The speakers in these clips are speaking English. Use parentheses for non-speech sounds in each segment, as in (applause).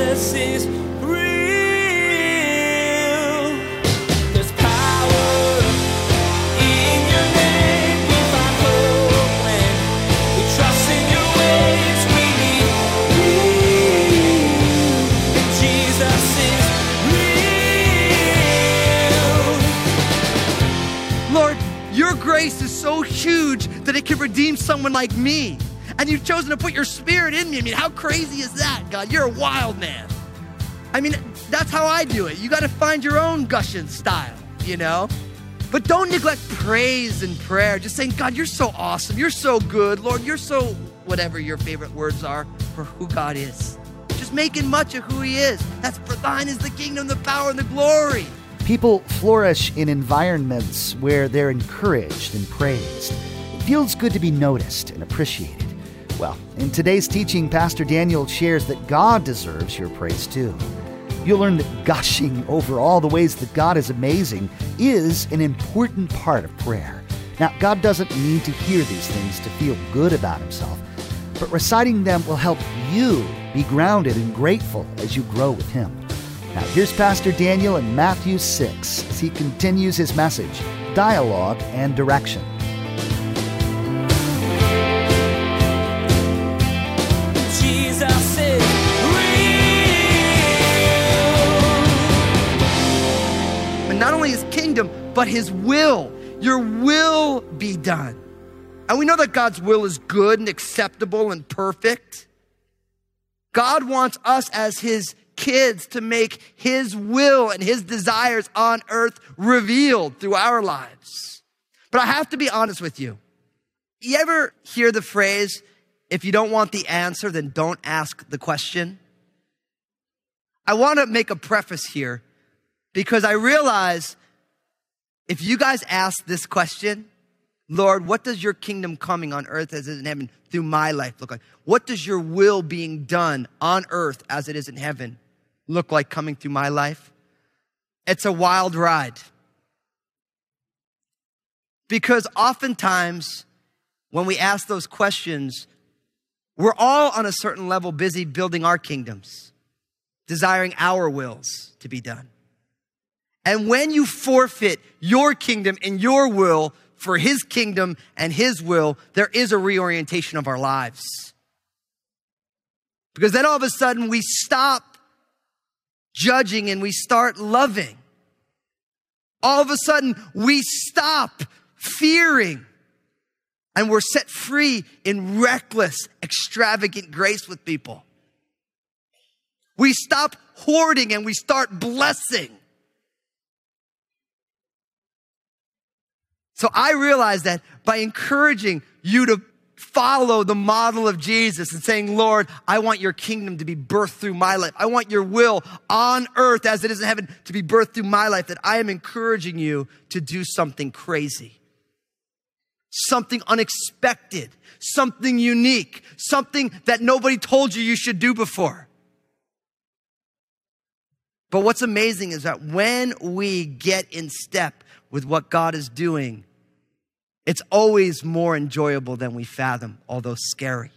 Jesus is your grace is so huge that it can redeem someone like me. And you've chosen to put your spirit in me. I mean, how crazy is that, God? You're a wild man. I mean, that's how I do it. You got to find your own gushing style, you know? But don't neglect praise and prayer. Just saying, God, you're so awesome. You're so good. Lord, you're so whatever your favorite words are for who God is. Just making much of who He is. That's for thine is the kingdom, the power, and the glory. People flourish in environments where they're encouraged and praised. It feels good to be noticed and appreciated. Well, in today's teaching, Pastor Daniel shares that God deserves your praise too. You'll learn that gushing over all the ways that God is amazing is an important part of prayer. Now, God doesn't need to hear these things to feel good about himself, but reciting them will help you be grounded and grateful as you grow with Him. Now, here's Pastor Daniel in Matthew 6 as he continues his message dialogue and direction. But his will. Your will be done. And we know that God's will is good and acceptable and perfect. God wants us as his kids to make his will and his desires on earth revealed through our lives. But I have to be honest with you. You ever hear the phrase, if you don't want the answer, then don't ask the question? I want to make a preface here because I realize if you guys ask this question, Lord, what does your kingdom coming on earth as it is in heaven through my life look like? What does your will being done on earth as it is in heaven look like coming through my life? It's a wild ride. Because oftentimes, when we ask those questions, we're all on a certain level busy building our kingdoms, desiring our wills to be done. And when you forfeit your kingdom and your will for his kingdom and his will, there is a reorientation of our lives. Because then all of a sudden we stop judging and we start loving. All of a sudden we stop fearing and we're set free in reckless, extravagant grace with people. We stop hoarding and we start blessing. So I realize that by encouraging you to follow the model of Jesus and saying, Lord, I want your kingdom to be birthed through my life. I want your will on earth as it is in heaven to be birthed through my life, that I am encouraging you to do something crazy, something unexpected, something unique, something that nobody told you you should do before. But what's amazing is that when we get in step with what God is doing, it's always more enjoyable than we fathom, although scary.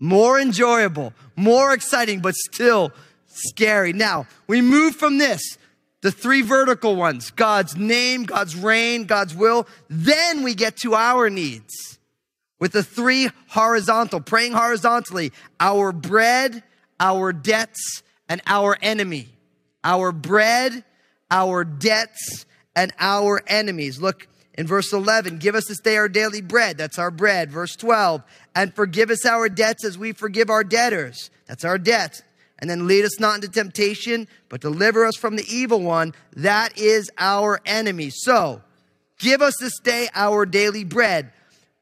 More enjoyable, more exciting, but still scary. Now, we move from this, the three vertical ones God's name, God's reign, God's will. Then we get to our needs with the three horizontal, praying horizontally our bread, our debts, and our enemy. Our bread, our debts, and our enemies. Look in verse 11, give us this day our daily bread. That's our bread. Verse 12, and forgive us our debts as we forgive our debtors. That's our debts. And then lead us not into temptation, but deliver us from the evil one. That is our enemy. So, give us this day our daily bread.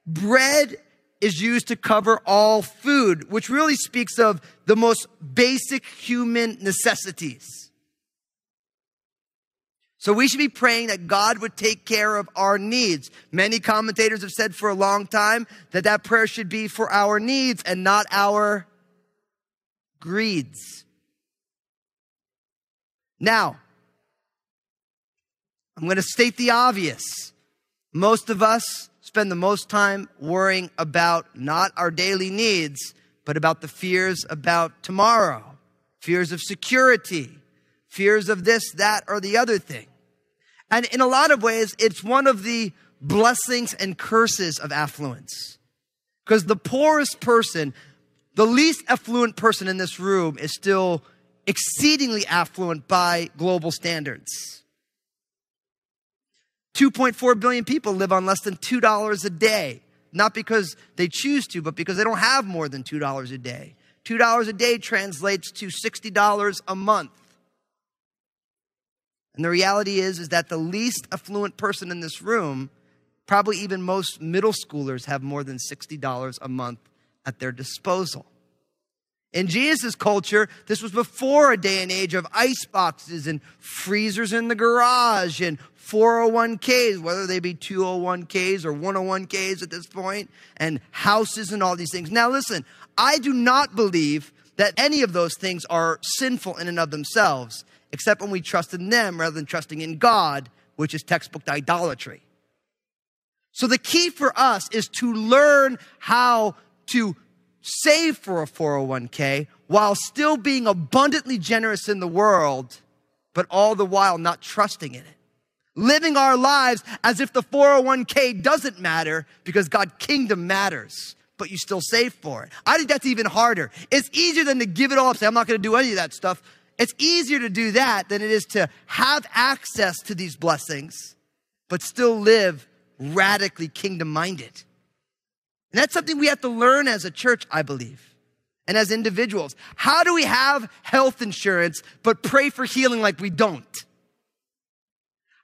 Bread is used to cover all food, which really speaks of the most basic human necessities. So we should be praying that God would take care of our needs. Many commentators have said for a long time that that prayer should be for our needs and not our greeds. Now, I'm going to state the obvious. Most of us spend the most time worrying about not our daily needs, but about the fears about tomorrow, fears of security, fears of this, that, or the other thing. And in a lot of ways, it's one of the blessings and curses of affluence. Because the poorest person, the least affluent person in this room, is still exceedingly affluent by global standards. 2.4 billion people live on less than $2 a day, not because they choose to, but because they don't have more than $2 a day. $2 a day translates to $60 a month. And the reality is is that the least affluent person in this room, probably even most middle schoolers have more than $60 a month at their disposal. In Jesus' culture, this was before a day and age of ice boxes and freezers in the garage and 401ks, whether they be 201ks or 101ks at this point, and houses and all these things. Now, listen, I do not believe that any of those things are sinful in and of themselves, except when we trust in them rather than trusting in God, which is textbook idolatry. So the key for us is to learn how to save for a 401k while still being abundantly generous in the world, but all the while not trusting in it. Living our lives as if the 401k doesn't matter because God's kingdom matters, but you still save for it. I think that's even harder. It's easier than to give it all up, say, I'm not gonna do any of that stuff. It's easier to do that than it is to have access to these blessings, but still live radically kingdom minded. And that's something we have to learn as a church, I believe, and as individuals. How do we have health insurance but pray for healing like we don't?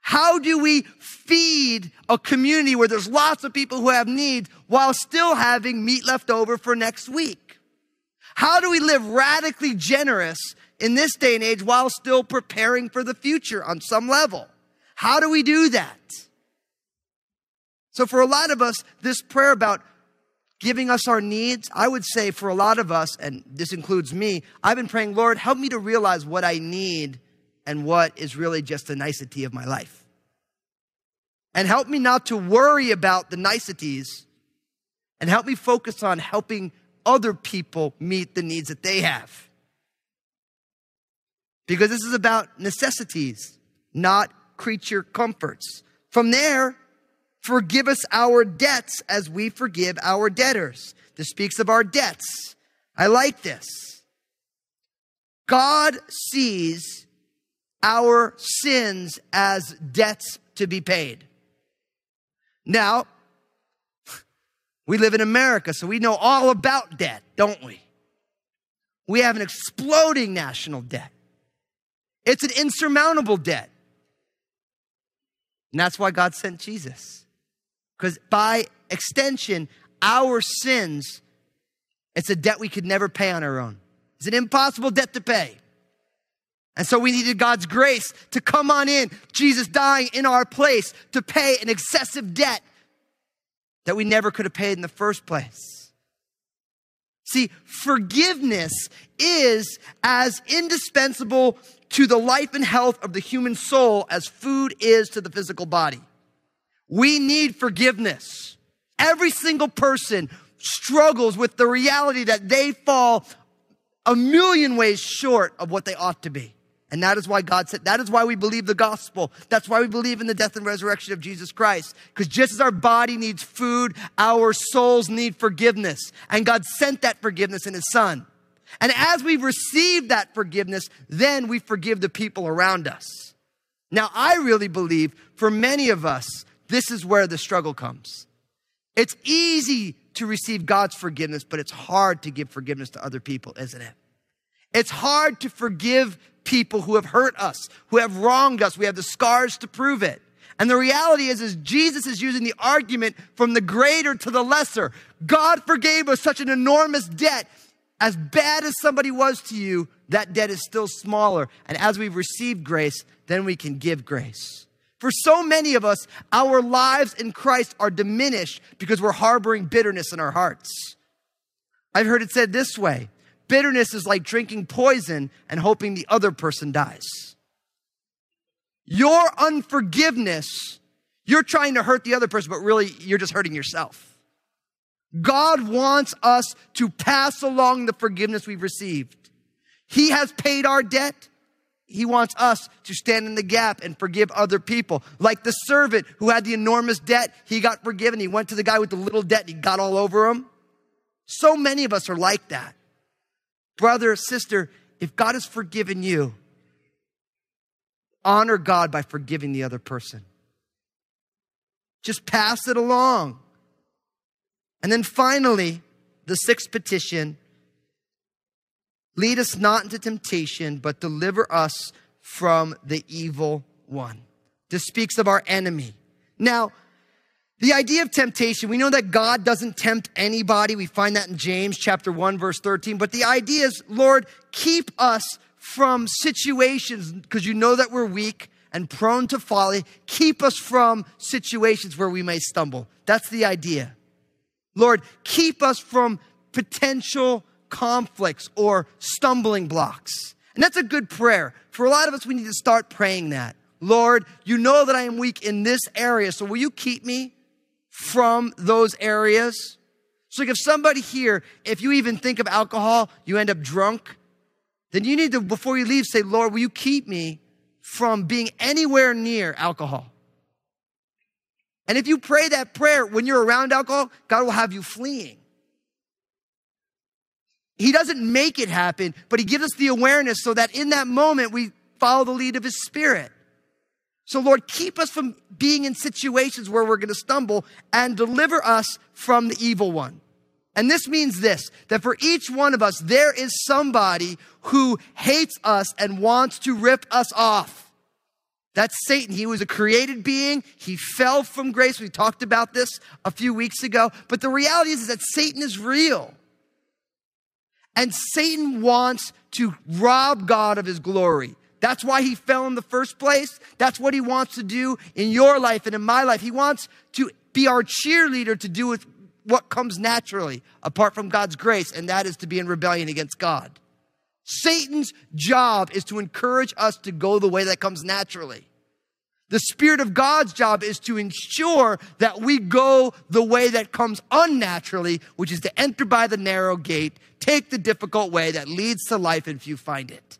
How do we feed a community where there's lots of people who have needs while still having meat left over for next week? How do we live radically generous in this day and age while still preparing for the future on some level? How do we do that? So, for a lot of us, this prayer about giving us our needs, I would say for a lot of us, and this includes me, I've been praying, Lord, help me to realize what I need and what is really just the nicety of my life. And help me not to worry about the niceties and help me focus on helping other people meet the needs that they have. Because this is about necessities, not creature comforts. From there, Forgive us our debts as we forgive our debtors. This speaks of our debts. I like this. God sees our sins as debts to be paid. Now, we live in America, so we know all about debt, don't we? We have an exploding national debt. It's an insurmountable debt. And that's why God sent Jesus. Because by extension, our sins, it's a debt we could never pay on our own. It's an impossible debt to pay. And so we needed God's grace to come on in, Jesus dying in our place to pay an excessive debt that we never could have paid in the first place. See, forgiveness is as indispensable to the life and health of the human soul as food is to the physical body. We need forgiveness. Every single person struggles with the reality that they fall a million ways short of what they ought to be. And that is why God said, that is why we believe the gospel. That's why we believe in the death and resurrection of Jesus Christ. Because just as our body needs food, our souls need forgiveness. And God sent that forgiveness in His Son. And as we receive that forgiveness, then we forgive the people around us. Now, I really believe for many of us, this is where the struggle comes. It's easy to receive God's forgiveness, but it's hard to give forgiveness to other people, isn't it? It's hard to forgive people who have hurt us, who have wronged us. We have the scars to prove it. And the reality is, is Jesus is using the argument from the greater to the lesser. God forgave us such an enormous debt. As bad as somebody was to you, that debt is still smaller. And as we've received grace, then we can give grace. For so many of us, our lives in Christ are diminished because we're harboring bitterness in our hearts. I've heard it said this way bitterness is like drinking poison and hoping the other person dies. Your unforgiveness, you're trying to hurt the other person, but really you're just hurting yourself. God wants us to pass along the forgiveness we've received. He has paid our debt. He wants us to stand in the gap and forgive other people. Like the servant who had the enormous debt, he got forgiven. He went to the guy with the little debt and he got all over him. So many of us are like that. Brother, sister, if God has forgiven you, honor God by forgiving the other person. Just pass it along. And then finally, the sixth petition lead us not into temptation, but deliver us from the evil one. This speaks of our enemy. Now, the idea of temptation, we know that God doesn't tempt anybody. We find that in James chapter 1 verse 13, but the idea is, Lord, keep us from situations because you know that we're weak and prone to folly. Keep us from situations where we may stumble. That's the idea. Lord, keep us from potential conflicts or stumbling blocks. And that's a good prayer. For a lot of us, we need to start praying that. Lord, you know that I am weak in this area, so will you keep me from those areas? So, like if somebody here, if you even think of alcohol, you end up drunk, then you need to, before you leave, say, Lord, will you keep me from being anywhere near alcohol? And if you pray that prayer when you're around alcohol, God will have you fleeing. He doesn't make it happen, but He gives us the awareness so that in that moment we follow the lead of His Spirit. So, Lord, keep us from being in situations where we're going to stumble and deliver us from the evil one. And this means this that for each one of us, there is somebody who hates us and wants to rip us off. That's Satan. He was a created being. He fell from grace. We talked about this a few weeks ago. But the reality is, is that Satan is real. And Satan wants to rob God of his glory. That's why he fell in the first place. That's what he wants to do in your life and in my life. He wants to be our cheerleader to do with what comes naturally apart from God's grace, and that is to be in rebellion against God. Satan's job is to encourage us to go the way that comes naturally. The Spirit of God's job is to ensure that we go the way that comes unnaturally, which is to enter by the narrow gate, take the difficult way that leads to life if you find it.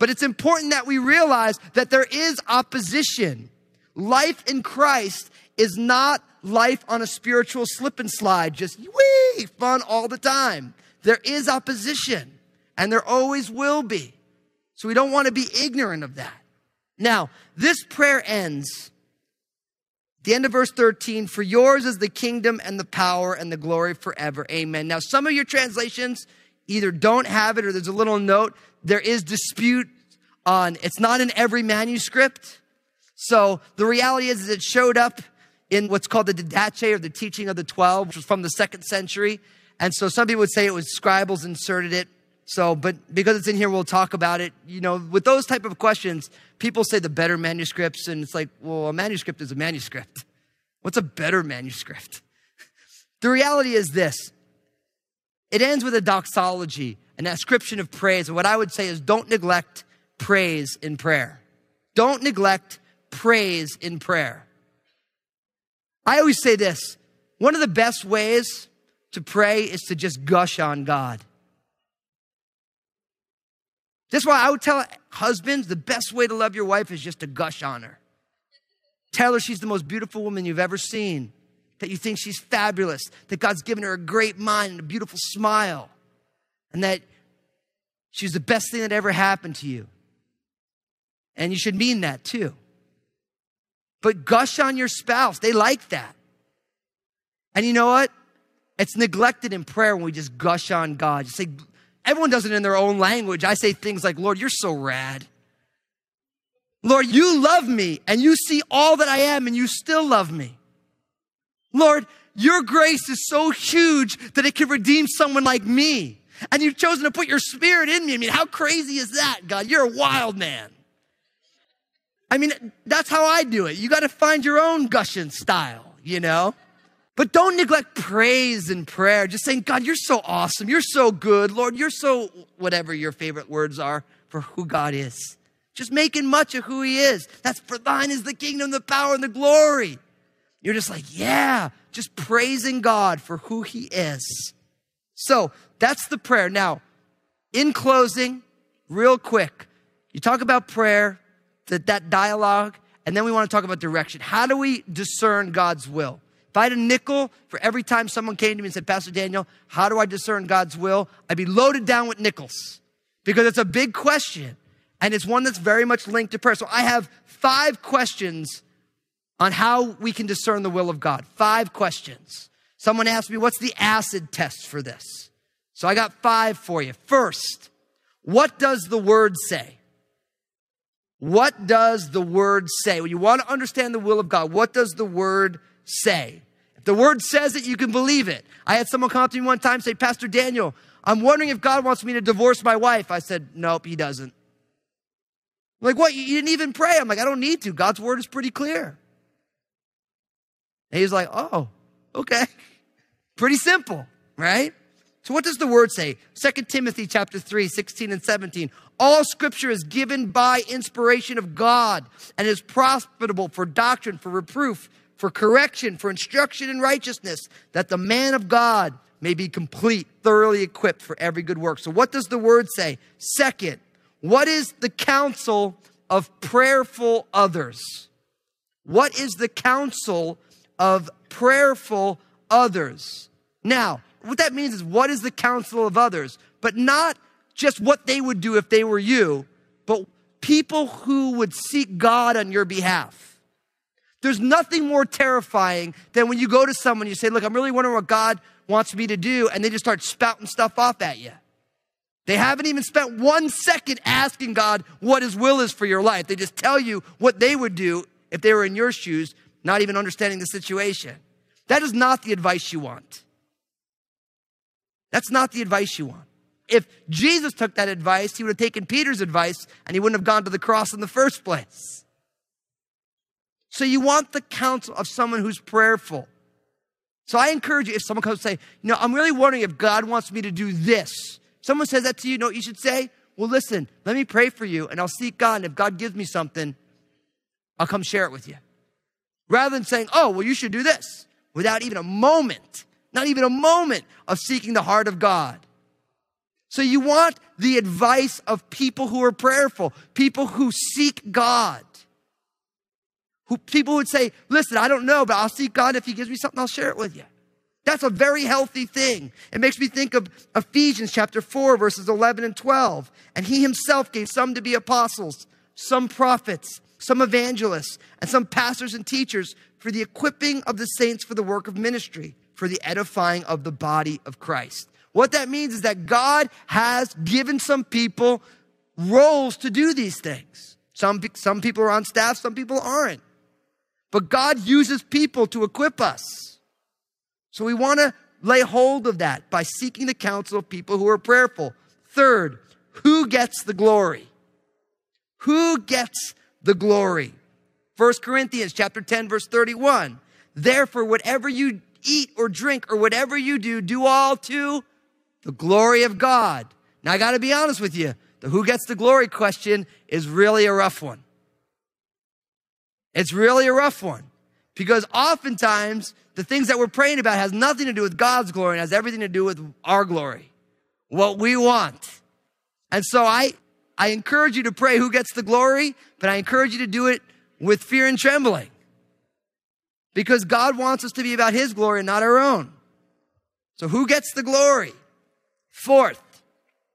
But it's important that we realize that there is opposition. Life in Christ is not life on a spiritual slip and slide, just wee, fun all the time. There is opposition, and there always will be. So we don't want to be ignorant of that. Now, this prayer ends. The end of verse 13, for yours is the kingdom and the power and the glory forever. Amen. Now, some of your translations either don't have it or there's a little note. There is dispute on, it's not in every manuscript. So the reality is, is it showed up in what's called the Didache or the teaching of the 12, which was from the second century. And so some people would say it was scribals inserted it. So, but because it's in here, we'll talk about it. You know, with those type of questions, people say the better manuscripts, and it's like, well, a manuscript is a manuscript. What's a better manuscript? (laughs) The reality is this it ends with a doxology, an ascription of praise. And what I would say is don't neglect praise in prayer. Don't neglect praise in prayer. I always say this one of the best ways to pray is to just gush on God. That's why I would tell husbands the best way to love your wife is just to gush on her. Tell her she's the most beautiful woman you've ever seen, that you think she's fabulous, that God's given her a great mind and a beautiful smile, and that she's the best thing that ever happened to you. And you should mean that too. But gush on your spouse, they like that. And you know what? It's neglected in prayer when we just gush on God. You say, Everyone does it in their own language. I say things like, Lord, you're so rad. Lord, you love me and you see all that I am and you still love me. Lord, your grace is so huge that it can redeem someone like me. And you've chosen to put your spirit in me. I mean, how crazy is that, God? You're a wild man. I mean, that's how I do it. You got to find your own gushing style, you know? But don't neglect praise and prayer. Just saying, God, you're so awesome. You're so good. Lord, you're so whatever your favorite words are for who God is. Just making much of who He is. That's for thine is the kingdom, the power, and the glory. You're just like, yeah, just praising God for who He is. So that's the prayer. Now, in closing, real quick, you talk about prayer, that, that dialogue, and then we want to talk about direction. How do we discern God's will? If I had a nickel for every time someone came to me and said, Pastor Daniel, how do I discern God's will? I'd be loaded down with nickels because it's a big question and it's one that's very much linked to prayer. So I have five questions on how we can discern the will of God. Five questions. Someone asked me, What's the acid test for this? So I got five for you. First, what does the word say? What does the word say? When you want to understand the will of God, what does the word say? If the word says it, you can believe it. I had someone come up to me one time say, Pastor Daniel, I'm wondering if God wants me to divorce my wife. I said, Nope, he doesn't. I'm like, what? You didn't even pray? I'm like, I don't need to. God's word is pretty clear. And he's like, oh, okay. (laughs) Pretty simple, right? So what does the word say? 2 Timothy chapter 3, 16 and 17. All scripture is given by inspiration of God and is profitable for doctrine, for reproof, for correction, for instruction in righteousness, that the man of God may be complete, thoroughly equipped for every good work. So what does the word say? Second, what is the counsel of prayerful others? What is the counsel of prayerful others? Now, what that means is what is the counsel of others, but not just what they would do if they were you, but people who would seek God on your behalf. There's nothing more terrifying than when you go to someone, you say, Look, I'm really wondering what God wants me to do, and they just start spouting stuff off at you. They haven't even spent one second asking God what His will is for your life. They just tell you what they would do if they were in your shoes, not even understanding the situation. That is not the advice you want. That's not the advice you want. If Jesus took that advice, he would have taken Peter's advice and he wouldn't have gone to the cross in the first place. So you want the counsel of someone who's prayerful. So I encourage you, if someone comes and say, you know, I'm really wondering if God wants me to do this. Someone says that to you, you know what you should say? Well, listen, let me pray for you and I'll seek God. And if God gives me something, I'll come share it with you. Rather than saying, oh, well, you should do this without even a moment, not even a moment of seeking the heart of God. So you want the advice of people who are prayerful, people who seek God. Who people would say, listen, I don't know, but I'll seek God. If He gives me something, I'll share it with you. That's a very healthy thing. It makes me think of Ephesians chapter 4, verses 11 and 12. And He Himself gave some to be apostles, some prophets, some evangelists, and some pastors and teachers for the equipping of the saints for the work of ministry, for the edifying of the body of Christ. What that means is that God has given some people roles to do these things. Some, some people are on staff, some people aren't. But God uses people to equip us. So we want to lay hold of that by seeking the counsel of people who are prayerful. Third, who gets the glory? Who gets the glory? 1 Corinthians chapter 10 verse 31. Therefore whatever you eat or drink or whatever you do, do all to the glory of God. Now I got to be honest with you. The who gets the glory question is really a rough one. It's really a rough one because oftentimes the things that we're praying about has nothing to do with God's glory and has everything to do with our glory, what we want. And so I, I encourage you to pray who gets the glory, but I encourage you to do it with fear and trembling because God wants us to be about His glory, and not our own. So who gets the glory? Fourth,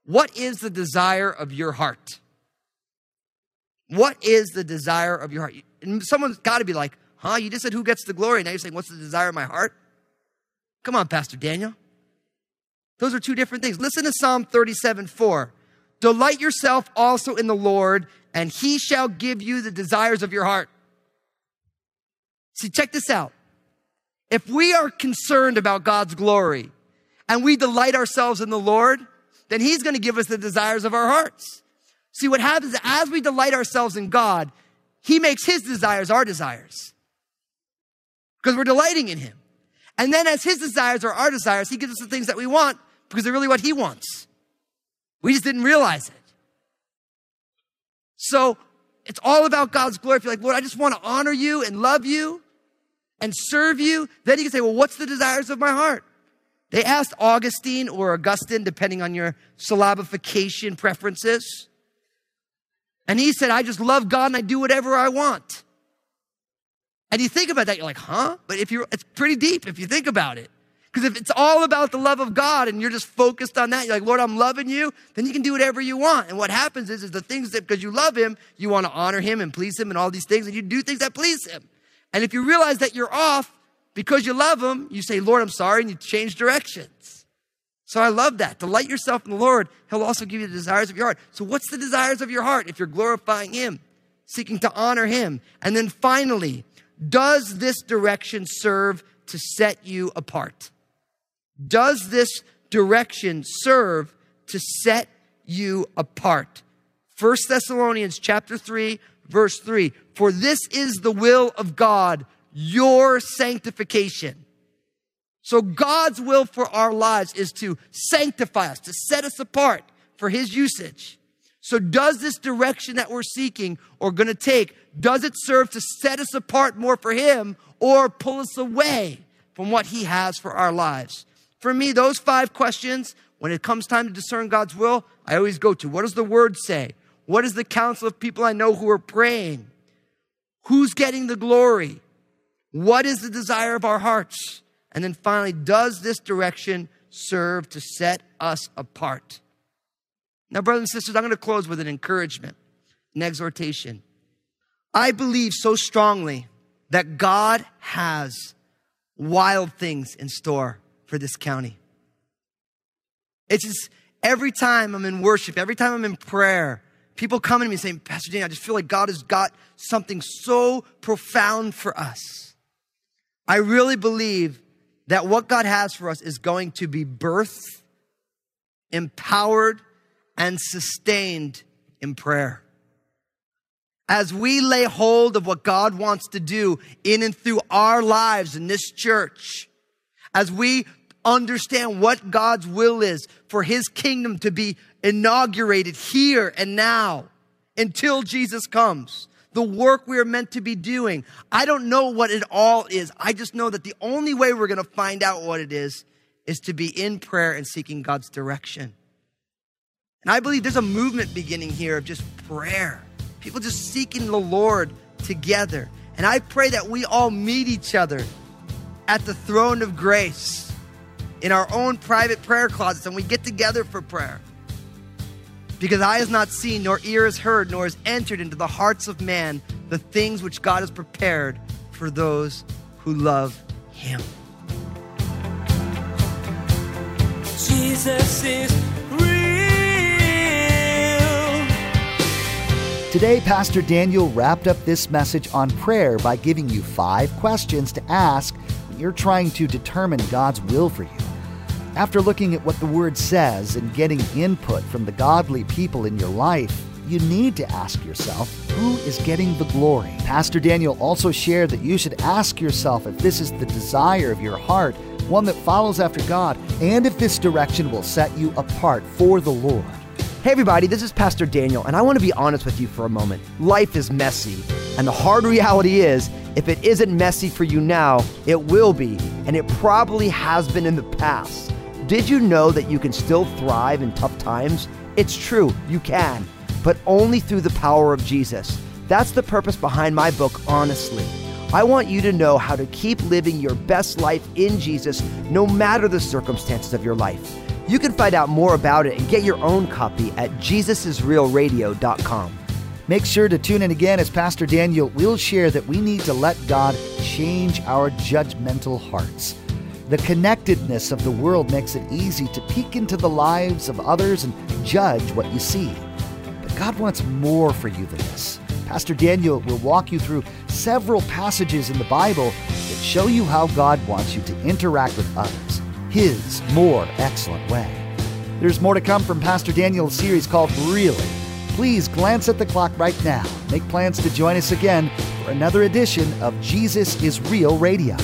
what is the desire of your heart? What is the desire of your heart? And someone's got to be like, huh? You just said who gets the glory. Now you're saying, what's the desire of my heart? Come on, Pastor Daniel. Those are two different things. Listen to Psalm 37 4. Delight yourself also in the Lord, and he shall give you the desires of your heart. See, check this out. If we are concerned about God's glory and we delight ourselves in the Lord, then he's going to give us the desires of our hearts. See, what happens as we delight ourselves in God, he makes his desires our desires because we're delighting in him. And then as his desires are our desires, he gives us the things that we want because they're really what he wants. We just didn't realize it. So it's all about God's glory. If you're like, Lord, I just want to honor you and love you, and serve you, then you can say, well, what's the desires of my heart? They asked Augustine or Augustine, depending on your syllabification preferences. And he said, I just love God and I do whatever I want. And you think about that, you're like, huh? But if you're, it's pretty deep if you think about it. Because if it's all about the love of God and you're just focused on that, you're like, Lord, I'm loving you, then you can do whatever you want. And what happens is, is the things that, because you love Him, you want to honor Him and please Him and all these things, and you do things that please Him. And if you realize that you're off because you love Him, you say, Lord, I'm sorry, and you change directions. So I love that. Delight yourself in the Lord. He'll also give you the desires of your heart. So what's the desires of your heart if you're glorifying Him, seeking to honor Him? And then finally, does this direction serve to set you apart? Does this direction serve to set you apart? 1 Thessalonians chapter 3 verse 3 For this is the will of God your sanctification. So God's will for our lives is to sanctify us, to set us apart for his usage. So does this direction that we're seeking or going to take does it serve to set us apart more for him or pull us away from what he has for our lives? For me, those five questions, when it comes time to discern God's will, I always go to what does the word say? What is the counsel of people I know who are praying? Who's getting the glory? What is the desire of our hearts? And then finally, does this direction serve to set us apart? Now, brothers and sisters, I'm going to close with an encouragement, an exhortation. I believe so strongly that God has wild things in store for this county. It's just every time I'm in worship, every time I'm in prayer, people come to me saying, Pastor Danny, I just feel like God has got something so profound for us. I really believe that what God has for us is going to be birthed, empowered, and sustained in prayer. As we lay hold of what God wants to do in and through our lives in this church, as we understand what God's will is for his kingdom to be inaugurated here and now until Jesus comes. The work we are meant to be doing. I don't know what it all is. I just know that the only way we're going to find out what it is is to be in prayer and seeking God's direction. And I believe there's a movement beginning here of just prayer, people just seeking the Lord together. And I pray that we all meet each other at the throne of grace in our own private prayer closets and we get together for prayer. Because eye has not seen, nor ear has heard, nor has entered into the hearts of man the things which God has prepared for those who love him. Jesus is real. Today, Pastor Daniel wrapped up this message on prayer by giving you five questions to ask when you're trying to determine God's will for you. After looking at what the Word says and getting input from the godly people in your life, you need to ask yourself, who is getting the glory? Pastor Daniel also shared that you should ask yourself if this is the desire of your heart, one that follows after God, and if this direction will set you apart for the Lord. Hey, everybody, this is Pastor Daniel, and I want to be honest with you for a moment. Life is messy, and the hard reality is if it isn't messy for you now, it will be, and it probably has been in the past. Did you know that you can still thrive in tough times? It's true, you can, but only through the power of Jesus. That's the purpose behind my book, Honestly. I want you to know how to keep living your best life in Jesus no matter the circumstances of your life. You can find out more about it and get your own copy at jesusisrealradio.com. Make sure to tune in again as Pastor Daniel will share that we need to let God change our judgmental hearts. The connectedness of the world makes it easy to peek into the lives of others and judge what you see. But God wants more for you than this. Pastor Daniel will walk you through several passages in the Bible that show you how God wants you to interact with others, His more excellent way. There's more to come from Pastor Daniel's series called Really. Please glance at the clock right now. Make plans to join us again for another edition of Jesus is Real Radio.